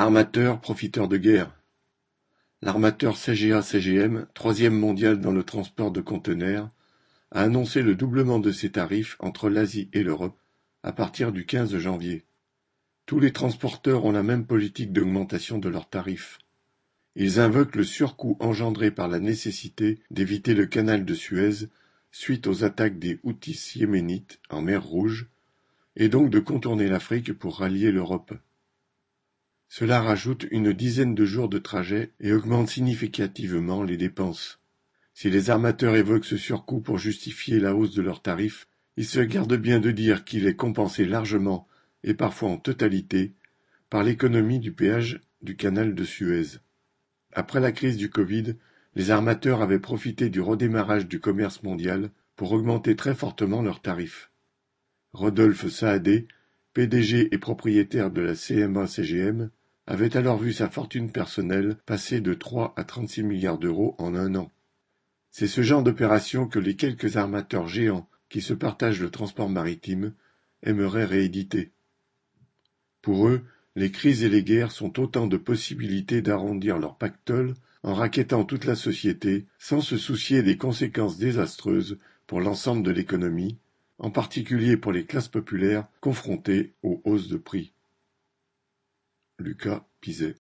Armateur profiteur de guerre. L'armateur CGA-CGM, troisième mondial dans le transport de conteneurs, a annoncé le doublement de ses tarifs entre l'Asie et l'Europe à partir du 15 janvier. Tous les transporteurs ont la même politique d'augmentation de leurs tarifs. Ils invoquent le surcoût engendré par la nécessité d'éviter le canal de Suez suite aux attaques des Houthis yéménites en mer Rouge, et donc de contourner l'Afrique pour rallier l'Europe. Cela rajoute une dizaine de jours de trajet et augmente significativement les dépenses. Si les armateurs évoquent ce surcoût pour justifier la hausse de leurs tarifs, ils se gardent bien de dire qu'il est compensé largement, et parfois en totalité, par l'économie du péage du canal de Suez. Après la crise du Covid, les armateurs avaient profité du redémarrage du commerce mondial pour augmenter très fortement leurs tarifs. Rodolphe Saadé, PDG et propriétaire de la CMA-CGM, avait alors vu sa fortune personnelle passer de 3 à 36 milliards d'euros en un an. C'est ce genre d'opération que les quelques armateurs géants qui se partagent le transport maritime aimeraient rééditer. Pour eux, les crises et les guerres sont autant de possibilités d'arrondir leur pactole en raquettant toute la société sans se soucier des conséquences désastreuses pour l'ensemble de l'économie, en particulier pour les classes populaires confrontées aux hausses de prix. Lucas Pizet